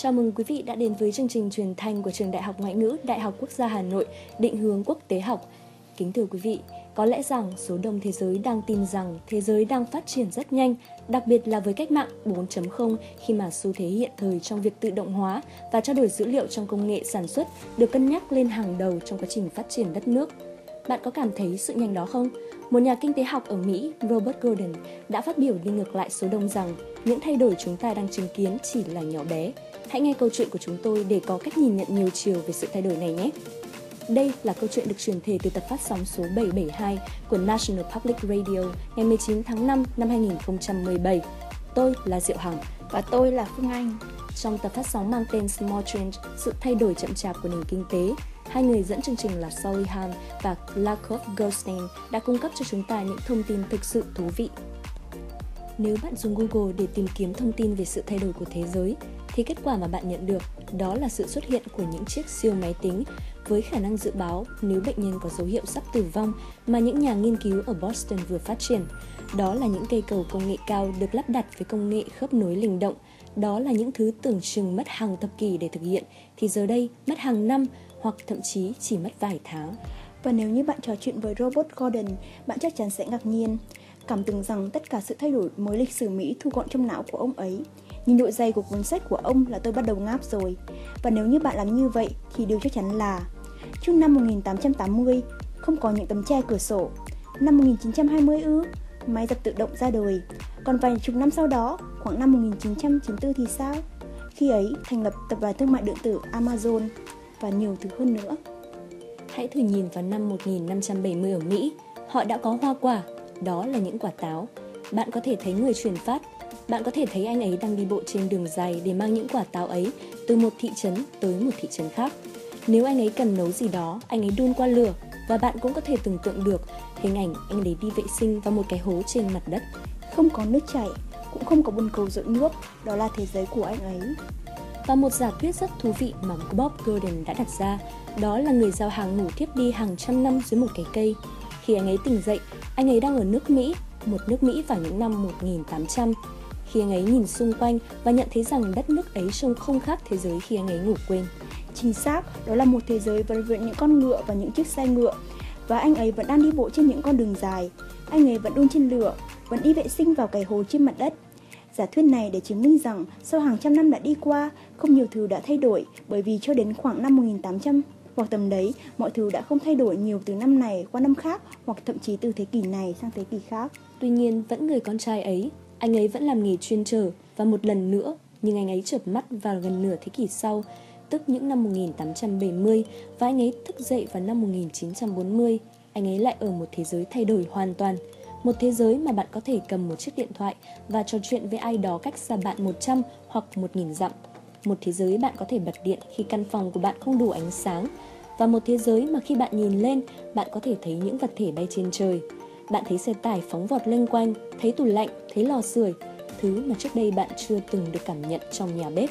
Chào mừng quý vị đã đến với chương trình truyền thanh của Trường Đại học Ngoại ngữ Đại học Quốc gia Hà Nội định hướng quốc tế học. Kính thưa quý vị, có lẽ rằng số đông thế giới đang tin rằng thế giới đang phát triển rất nhanh, đặc biệt là với cách mạng 4.0 khi mà xu thế hiện thời trong việc tự động hóa và trao đổi dữ liệu trong công nghệ sản xuất được cân nhắc lên hàng đầu trong quá trình phát triển đất nước. Bạn có cảm thấy sự nhanh đó không? Một nhà kinh tế học ở Mỹ, Robert Gordon, đã phát biểu đi ngược lại số đông rằng những thay đổi chúng ta đang chứng kiến chỉ là nhỏ bé. Hãy nghe câu chuyện của chúng tôi để có cách nhìn nhận nhiều chiều về sự thay đổi này nhé. Đây là câu chuyện được truyền thể từ tập phát sóng số 772 của National Public Radio ngày 19 tháng 5 năm 2017. Tôi là Diệu Hằng và tôi là Phương Anh. Trong tập phát sóng mang tên Small Change, sự thay đổi chậm chạp của nền kinh tế, hai người dẫn chương trình là Solly Han và Lakov Goldstein đã cung cấp cho chúng ta những thông tin thực sự thú vị. Nếu bạn dùng Google để tìm kiếm thông tin về sự thay đổi của thế giới, thì kết quả mà bạn nhận được đó là sự xuất hiện của những chiếc siêu máy tính với khả năng dự báo nếu bệnh nhân có dấu hiệu sắp tử vong mà những nhà nghiên cứu ở Boston vừa phát triển. Đó là những cây cầu công nghệ cao được lắp đặt với công nghệ khớp nối linh động. Đó là những thứ tưởng chừng mất hàng thập kỷ để thực hiện, thì giờ đây mất hàng năm hoặc thậm chí chỉ mất vài tháng. Và nếu như bạn trò chuyện với robot Gordon, bạn chắc chắn sẽ ngạc nhiên. Cảm tưởng rằng tất cả sự thay đổi mới lịch sử Mỹ thu gọn trong não của ông ấy. Nhìn độ dày của cuốn sách của ông là tôi bắt đầu ngáp rồi. Và nếu như bạn làm như vậy thì điều chắc chắn là Trước năm 1880, không có những tấm che cửa sổ. Năm 1920 ư, máy giặt tự động ra đời. Còn vài chục năm sau đó, khoảng năm 1994 thì sao? Khi ấy, thành lập tập đoàn thương mại điện tử Amazon và nhiều thứ hơn nữa. Hãy thử nhìn vào năm 1570 ở Mỹ, họ đã có hoa quả, đó là những quả táo. Bạn có thể thấy người truyền phát, bạn có thể thấy anh ấy đang đi bộ trên đường dài để mang những quả táo ấy từ một thị trấn tới một thị trấn khác. Nếu anh ấy cần nấu gì đó, anh ấy đun qua lửa và bạn cũng có thể tưởng tượng được hình ảnh anh ấy đi vệ sinh vào một cái hố trên mặt đất. Không có nước chảy, cũng không có bồn cầu dội nước, đó là thế giới của anh ấy. Và một giả thuyết rất thú vị mà Bob Gordon đã đặt ra, đó là người giao hàng ngủ thiếp đi hàng trăm năm dưới một cái cây. Khi anh ấy tỉnh dậy, anh ấy đang ở nước Mỹ, một nước Mỹ vào những năm 1800. Khi anh ấy nhìn xung quanh và nhận thấy rằng đất nước ấy trông không khác thế giới khi anh ấy ngủ quên. Chính xác, đó là một thế giới với những con ngựa và những chiếc xe ngựa. Và anh ấy vẫn đang đi bộ trên những con đường dài. Anh ấy vẫn đun trên lửa, vẫn đi vệ sinh vào cái hồ trên mặt đất. Giả thuyết này để chứng minh rằng sau hàng trăm năm đã đi qua, không nhiều thứ đã thay đổi bởi vì cho đến khoảng năm 1800 hoặc tầm đấy, mọi thứ đã không thay đổi nhiều từ năm này qua năm khác hoặc thậm chí từ thế kỷ này sang thế kỷ khác. Tuy nhiên, vẫn người con trai ấy, anh ấy vẫn làm nghề chuyên trở và một lần nữa, nhưng anh ấy chợp mắt vào gần nửa thế kỷ sau, tức những năm 1870 và anh ấy thức dậy vào năm 1940. Anh ấy lại ở một thế giới thay đổi hoàn toàn. Một thế giới mà bạn có thể cầm một chiếc điện thoại và trò chuyện với ai đó cách xa bạn 100 hoặc 1000 dặm. Một thế giới bạn có thể bật điện khi căn phòng của bạn không đủ ánh sáng. Và một thế giới mà khi bạn nhìn lên, bạn có thể thấy những vật thể bay trên trời. Bạn thấy xe tải phóng vọt lênh quanh, thấy tủ lạnh, thấy lò sưởi, thứ mà trước đây bạn chưa từng được cảm nhận trong nhà bếp.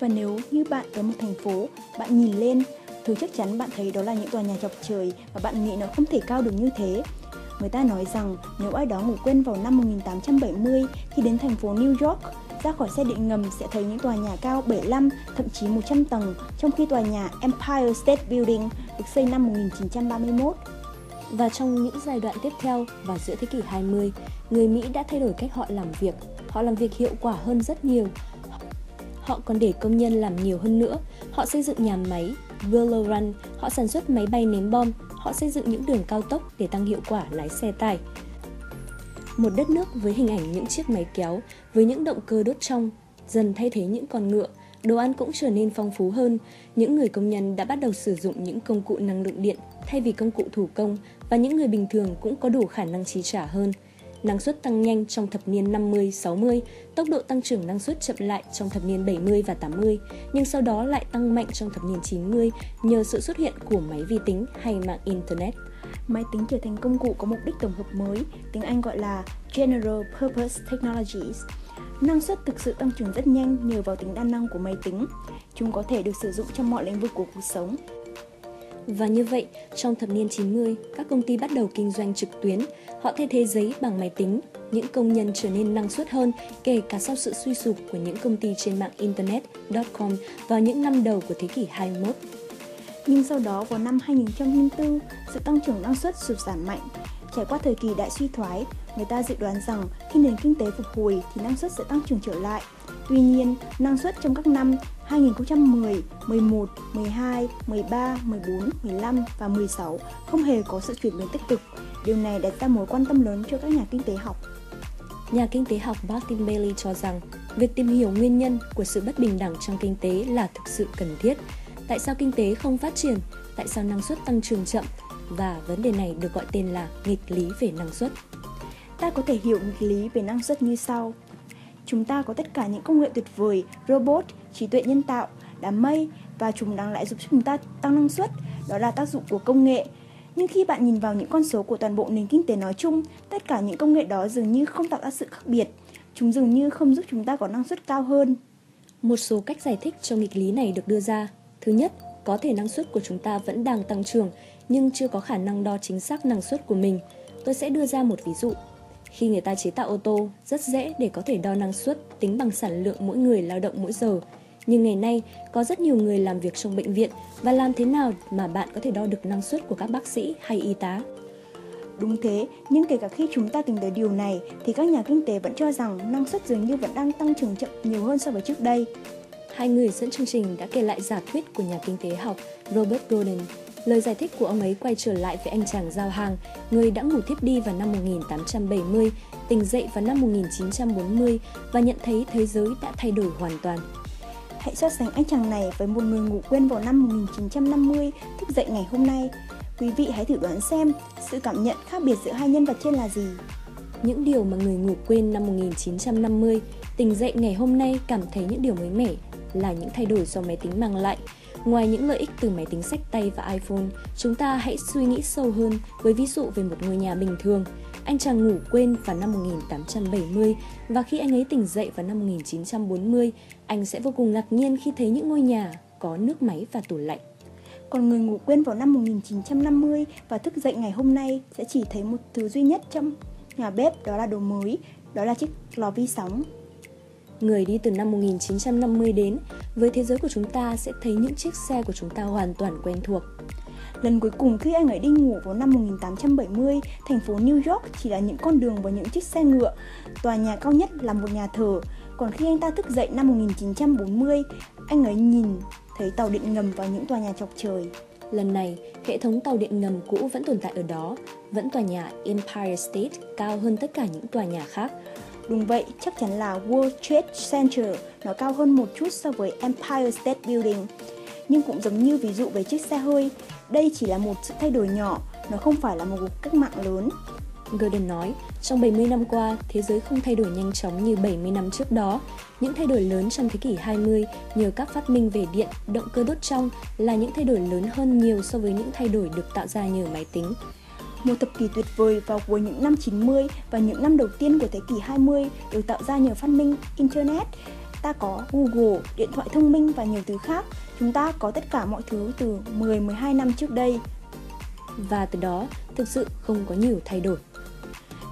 Và nếu như bạn ở một thành phố, bạn nhìn lên, thứ chắc chắn bạn thấy đó là những tòa nhà chọc trời và bạn nghĩ nó không thể cao được như thế. Người ta nói rằng nếu ai đó ngủ quên vào năm 1870 khi đến thành phố New York, ra khỏi xe điện ngầm sẽ thấy những tòa nhà cao 75, thậm chí 100 tầng, trong khi tòa nhà Empire State Building được xây năm 1931. Và trong những giai đoạn tiếp theo và giữa thế kỷ 20, người Mỹ đã thay đổi cách họ làm việc. Họ làm việc hiệu quả hơn rất nhiều họ còn để công nhân làm nhiều hơn nữa. Họ xây dựng nhà máy, Willow Run, họ sản xuất máy bay ném bom, họ xây dựng những đường cao tốc để tăng hiệu quả lái xe tải. Một đất nước với hình ảnh những chiếc máy kéo, với những động cơ đốt trong, dần thay thế những con ngựa, đồ ăn cũng trở nên phong phú hơn. Những người công nhân đã bắt đầu sử dụng những công cụ năng lượng điện thay vì công cụ thủ công và những người bình thường cũng có đủ khả năng chi trả hơn – năng suất tăng nhanh trong thập niên 50-60, tốc độ tăng trưởng năng suất chậm lại trong thập niên 70 và 80, nhưng sau đó lại tăng mạnh trong thập niên 90 nhờ sự xuất hiện của máy vi tính hay mạng Internet. Máy tính trở thành công cụ có mục đích tổng hợp mới, tiếng Anh gọi là General Purpose Technologies. Năng suất thực sự tăng trưởng rất nhanh nhờ vào tính đa năng của máy tính. Chúng có thể được sử dụng trong mọi lĩnh vực của cuộc sống. Và như vậy, trong thập niên 90, các công ty bắt đầu kinh doanh trực tuyến. Họ thay thế giấy bằng máy tính. Những công nhân trở nên năng suất hơn, kể cả sau sự suy sụp của những công ty trên mạng Internet.com vào những năm đầu của thế kỷ 21. Nhưng sau đó vào năm 2004, sự tăng trưởng năng suất sụt giảm mạnh. Trải qua thời kỳ đại suy thoái, người ta dự đoán rằng khi nền kinh tế phục hồi thì năng suất sẽ tăng trưởng trở lại. Tuy nhiên, năng suất trong các năm 2010, 11, 12, 13, 14, 15 và 16 không hề có sự chuyển biến tích cực. Điều này đặt ra mối quan tâm lớn cho các nhà kinh tế học. Nhà kinh tế học Martin Bailey cho rằng việc tìm hiểu nguyên nhân của sự bất bình đẳng trong kinh tế là thực sự cần thiết. Tại sao kinh tế không phát triển? Tại sao năng suất tăng trưởng chậm? Và vấn đề này được gọi tên là nghịch lý về năng suất. Ta có thể hiểu nghịch lý về năng suất như sau. Chúng ta có tất cả những công nghệ tuyệt vời, robot, trí tuệ nhân tạo, đám mây và chúng đang lại giúp chúng ta tăng năng suất. Đó là tác dụng của công nghệ. Nhưng khi bạn nhìn vào những con số của toàn bộ nền kinh tế nói chung, tất cả những công nghệ đó dường như không tạo ra sự khác biệt. Chúng dường như không giúp chúng ta có năng suất cao hơn. Một số cách giải thích cho nghịch lý này được đưa ra. Thứ nhất, có thể năng suất của chúng ta vẫn đang tăng trưởng nhưng chưa có khả năng đo chính xác năng suất của mình. Tôi sẽ đưa ra một ví dụ. Khi người ta chế tạo ô tô, rất dễ để có thể đo năng suất tính bằng sản lượng mỗi người lao động mỗi giờ. Nhưng ngày nay, có rất nhiều người làm việc trong bệnh viện và làm thế nào mà bạn có thể đo được năng suất của các bác sĩ hay y tá? Đúng thế, nhưng kể cả khi chúng ta tính tới điều này thì các nhà kinh tế vẫn cho rằng năng suất dường như vẫn đang tăng trưởng chậm nhiều hơn so với trước đây. Hai người dẫn chương trình đã kể lại giả thuyết của nhà kinh tế học Robert Gordon Lời giải thích của ông ấy quay trở lại với anh chàng giao hàng, người đã ngủ thiếp đi vào năm 1870, tỉnh dậy vào năm 1940 và nhận thấy thế giới đã thay đổi hoàn toàn. Hãy so sánh anh chàng này với một người ngủ quên vào năm 1950 thức dậy ngày hôm nay. Quý vị hãy thử đoán xem sự cảm nhận khác biệt giữa hai nhân vật trên là gì. Những điều mà người ngủ quên năm 1950 tỉnh dậy ngày hôm nay cảm thấy những điều mới mẻ là những thay đổi do máy tính mang lại – Ngoài những lợi ích từ máy tính sách tay và iPhone, chúng ta hãy suy nghĩ sâu hơn với ví dụ về một ngôi nhà bình thường. Anh chàng ngủ quên vào năm 1870 và khi anh ấy tỉnh dậy vào năm 1940, anh sẽ vô cùng ngạc nhiên khi thấy những ngôi nhà có nước máy và tủ lạnh. Còn người ngủ quên vào năm 1950 và thức dậy ngày hôm nay sẽ chỉ thấy một thứ duy nhất trong nhà bếp đó là đồ mới, đó là chiếc lò vi sóng Người đi từ năm 1950 đến, với thế giới của chúng ta sẽ thấy những chiếc xe của chúng ta hoàn toàn quen thuộc. Lần cuối cùng khi anh ấy đi ngủ vào năm 1870, thành phố New York chỉ là những con đường và những chiếc xe ngựa. Tòa nhà cao nhất là một nhà thờ. Còn khi anh ta thức dậy năm 1940, anh ấy nhìn thấy tàu điện ngầm và những tòa nhà chọc trời. Lần này, hệ thống tàu điện ngầm cũ vẫn tồn tại ở đó, vẫn tòa nhà Empire State cao hơn tất cả những tòa nhà khác. Đúng vậy, chắc chắn là World Trade Center nó cao hơn một chút so với Empire State Building. Nhưng cũng giống như ví dụ về chiếc xe hơi, đây chỉ là một sự thay đổi nhỏ, nó không phải là một cuộc cách mạng lớn. Gordon nói, trong 70 năm qua, thế giới không thay đổi nhanh chóng như 70 năm trước đó. Những thay đổi lớn trong thế kỷ 20 nhờ các phát minh về điện, động cơ đốt trong là những thay đổi lớn hơn nhiều so với những thay đổi được tạo ra nhờ máy tính. Một thập kỷ tuyệt vời vào cuối những năm 90 và những năm đầu tiên của thế kỷ 20 được tạo ra nhờ phát minh Internet. Ta có Google, điện thoại thông minh và nhiều thứ khác. Chúng ta có tất cả mọi thứ từ 10-12 năm trước đây. Và từ đó, thực sự không có nhiều thay đổi.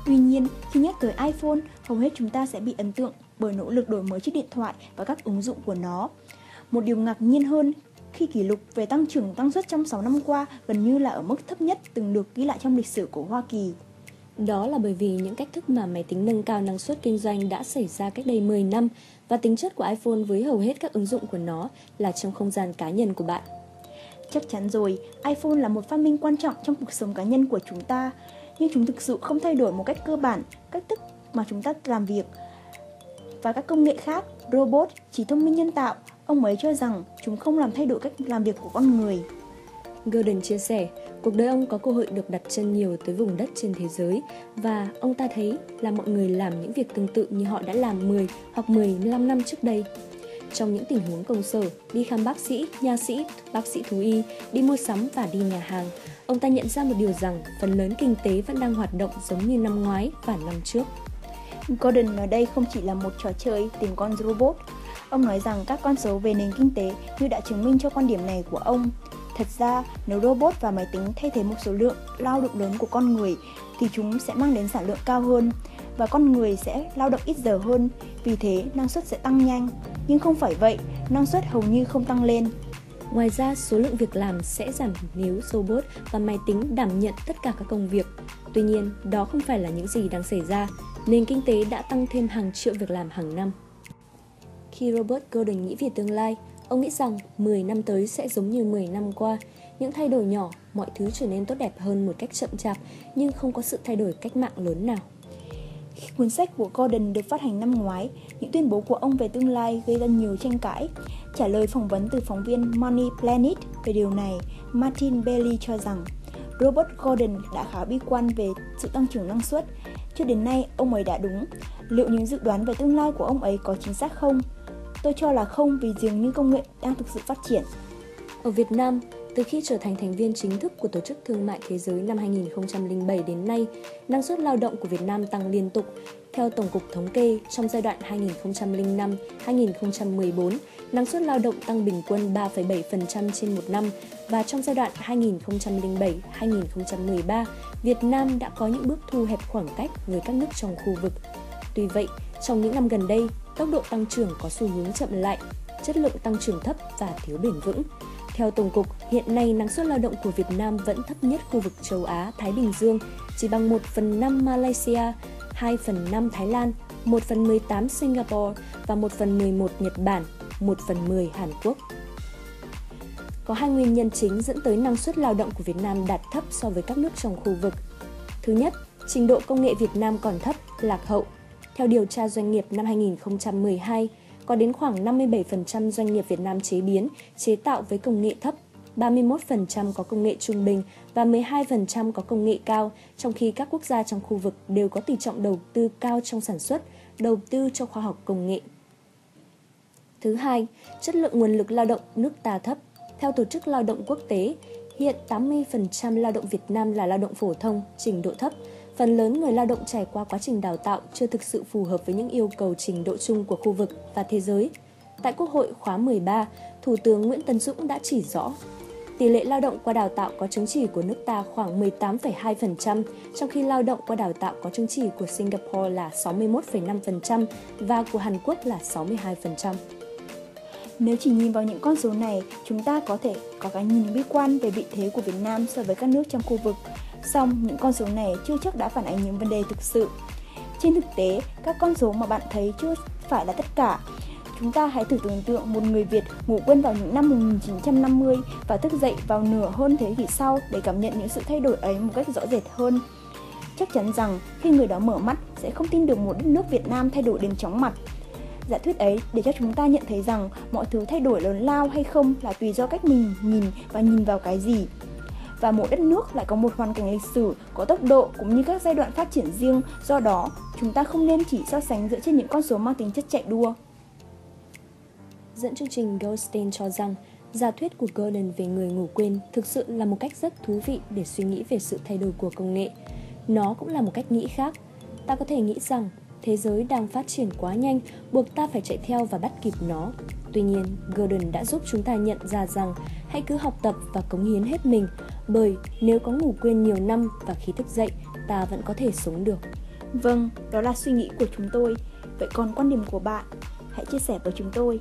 Tuy nhiên, khi nhắc tới iPhone, hầu hết chúng ta sẽ bị ấn tượng bởi nỗ lực đổi mới chiếc điện thoại và các ứng dụng của nó. Một điều ngạc nhiên hơn khi kỷ lục về tăng trưởng tăng suất trong 6 năm qua gần như là ở mức thấp nhất từng được ghi lại trong lịch sử của Hoa Kỳ. Đó là bởi vì những cách thức mà máy tính nâng cao năng suất kinh doanh đã xảy ra cách đây 10 năm và tính chất của iPhone với hầu hết các ứng dụng của nó là trong không gian cá nhân của bạn. Chắc chắn rồi, iPhone là một phát minh quan trọng trong cuộc sống cá nhân của chúng ta, nhưng chúng thực sự không thay đổi một cách cơ bản cách thức mà chúng ta làm việc. Và các công nghệ khác, robot, trí thông minh nhân tạo Ông ấy cho rằng chúng không làm thay đổi cách làm việc của con người. Gordon chia sẻ, cuộc đời ông có cơ hội được đặt chân nhiều tới vùng đất trên thế giới và ông ta thấy là mọi người làm những việc tương tự như họ đã làm 10 hoặc 15 năm trước đây. Trong những tình huống công sở, đi khám bác sĩ, nha sĩ, bác sĩ thú y, đi mua sắm và đi nhà hàng, ông ta nhận ra một điều rằng phần lớn kinh tế vẫn đang hoạt động giống như năm ngoái và năm trước. Gordon ở đây không chỉ là một trò chơi tìm con robot Ông nói rằng các con số về nền kinh tế như đã chứng minh cho quan điểm này của ông. Thật ra, nếu robot và máy tính thay thế một số lượng lao động lớn của con người thì chúng sẽ mang đến sản lượng cao hơn và con người sẽ lao động ít giờ hơn, vì thế năng suất sẽ tăng nhanh. Nhưng không phải vậy, năng suất hầu như không tăng lên. Ngoài ra, số lượng việc làm sẽ giảm nếu robot và máy tính đảm nhận tất cả các công việc. Tuy nhiên, đó không phải là những gì đang xảy ra. Nền kinh tế đã tăng thêm hàng triệu việc làm hàng năm. Khi Robert Gordon nghĩ về tương lai, ông nghĩ rằng 10 năm tới sẽ giống như 10 năm qua. Những thay đổi nhỏ, mọi thứ trở nên tốt đẹp hơn một cách chậm chạp, nhưng không có sự thay đổi cách mạng lớn nào. Khi cuốn sách của Gordon được phát hành năm ngoái, những tuyên bố của ông về tương lai gây ra nhiều tranh cãi. Trả lời phỏng vấn từ phóng viên Money Planet về điều này, Martin Bailey cho rằng Robert Gordon đã khá bi quan về sự tăng trưởng năng suất. Cho đến nay, ông ấy đã đúng. Liệu những dự đoán về tương lai của ông ấy có chính xác không? Tôi cho là không vì dường như công nghệ đang thực sự phát triển. Ở Việt Nam, từ khi trở thành thành viên chính thức của Tổ chức Thương mại Thế giới năm 2007 đến nay, năng suất lao động của Việt Nam tăng liên tục. Theo Tổng cục Thống kê, trong giai đoạn 2005-2014, năng suất lao động tăng bình quân 3,7% trên một năm và trong giai đoạn 2007-2013, Việt Nam đã có những bước thu hẹp khoảng cách với các nước trong khu vực. Tuy vậy, trong những năm gần đây, tốc độ tăng trưởng có xu hướng chậm lại, chất lượng tăng trưởng thấp và thiếu bền vững. Theo Tổng cục, hiện nay năng suất lao động của Việt Nam vẫn thấp nhất khu vực châu Á, Thái Bình Dương, chỉ bằng 1 phần 5 Malaysia, 2 phần 5 Thái Lan, 1 phần 18 Singapore và 1 phần 11 Nhật Bản, 1 phần 10 Hàn Quốc. Có hai nguyên nhân chính dẫn tới năng suất lao động của Việt Nam đạt thấp so với các nước trong khu vực. Thứ nhất, trình độ công nghệ Việt Nam còn thấp, lạc hậu. Theo điều tra doanh nghiệp năm 2012, có đến khoảng 57% doanh nghiệp Việt Nam chế biến, chế tạo với công nghệ thấp, 31% có công nghệ trung bình và 12% có công nghệ cao, trong khi các quốc gia trong khu vực đều có tỷ trọng đầu tư cao trong sản xuất, đầu tư cho khoa học công nghệ. Thứ hai, chất lượng nguồn lực lao động nước ta thấp. Theo Tổ chức Lao động Quốc tế, hiện 80% lao động Việt Nam là lao động phổ thông, trình độ thấp, phần lớn người lao động trải qua quá trình đào tạo chưa thực sự phù hợp với những yêu cầu trình độ chung của khu vực và thế giới. Tại Quốc hội khóa 13, Thủ tướng Nguyễn Tấn Dũng đã chỉ rõ tỷ lệ lao động qua đào tạo có chứng chỉ của nước ta khoảng 18,2%, trong khi lao động qua đào tạo có chứng chỉ của Singapore là 61,5% và của Hàn Quốc là 62%. Nếu chỉ nhìn vào những con số này, chúng ta có thể có cái nhìn bi quan về vị thế của Việt Nam so với các nước trong khu vực. Song, những con số này chưa chắc đã phản ánh những vấn đề thực sự. Trên thực tế, các con số mà bạn thấy chưa phải là tất cả. Chúng ta hãy thử tưởng tượng một người Việt ngủ quên vào những năm 1950 và thức dậy vào nửa hơn thế kỷ sau để cảm nhận những sự thay đổi ấy một cách rõ rệt hơn. Chắc chắn rằng khi người đó mở mắt sẽ không tin được một đất nước Việt Nam thay đổi đến chóng mặt. Giả thuyết ấy để cho chúng ta nhận thấy rằng mọi thứ thay đổi lớn lao hay không là tùy do cách mình nhìn và nhìn vào cái gì và mỗi đất nước lại có một hoàn cảnh lịch sử có tốc độ cũng như các giai đoạn phát triển riêng, do đó chúng ta không nên chỉ so sánh dựa trên những con số mang tính chất chạy đua. Dẫn chương trình Goldstein cho rằng giả thuyết của Gordon về người ngủ quên thực sự là một cách rất thú vị để suy nghĩ về sự thay đổi của công nghệ. Nó cũng là một cách nghĩ khác. Ta có thể nghĩ rằng thế giới đang phát triển quá nhanh, buộc ta phải chạy theo và bắt kịp nó. Tuy nhiên, Gordon đã giúp chúng ta nhận ra rằng hãy cứ học tập và cống hiến hết mình, bởi nếu có ngủ quên nhiều năm và khi thức dậy, ta vẫn có thể sống được. Vâng, đó là suy nghĩ của chúng tôi. Vậy còn quan điểm của bạn? Hãy chia sẻ với chúng tôi.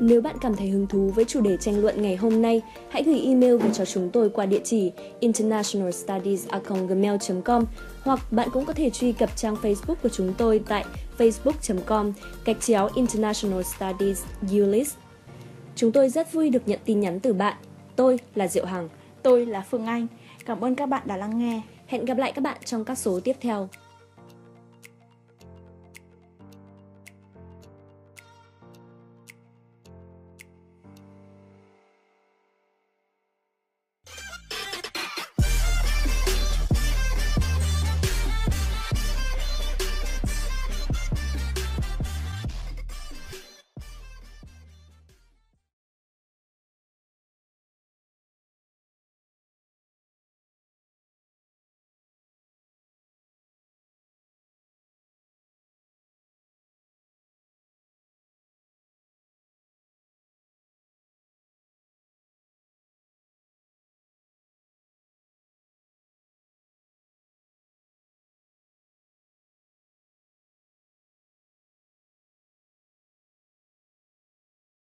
Nếu bạn cảm thấy hứng thú với chủ đề tranh luận ngày hôm nay, hãy gửi email về cho chúng tôi qua địa chỉ internationalstudies@gmail.com hoặc bạn cũng có thể truy cập trang Facebook của chúng tôi tại facebook.com gạch chéo International Studies ULIS. Chúng tôi rất vui được nhận tin nhắn từ bạn. Tôi là Diệu Hằng. Tôi là Phương Anh. Cảm ơn các bạn đã lắng nghe. Hẹn gặp lại các bạn trong các số tiếp theo.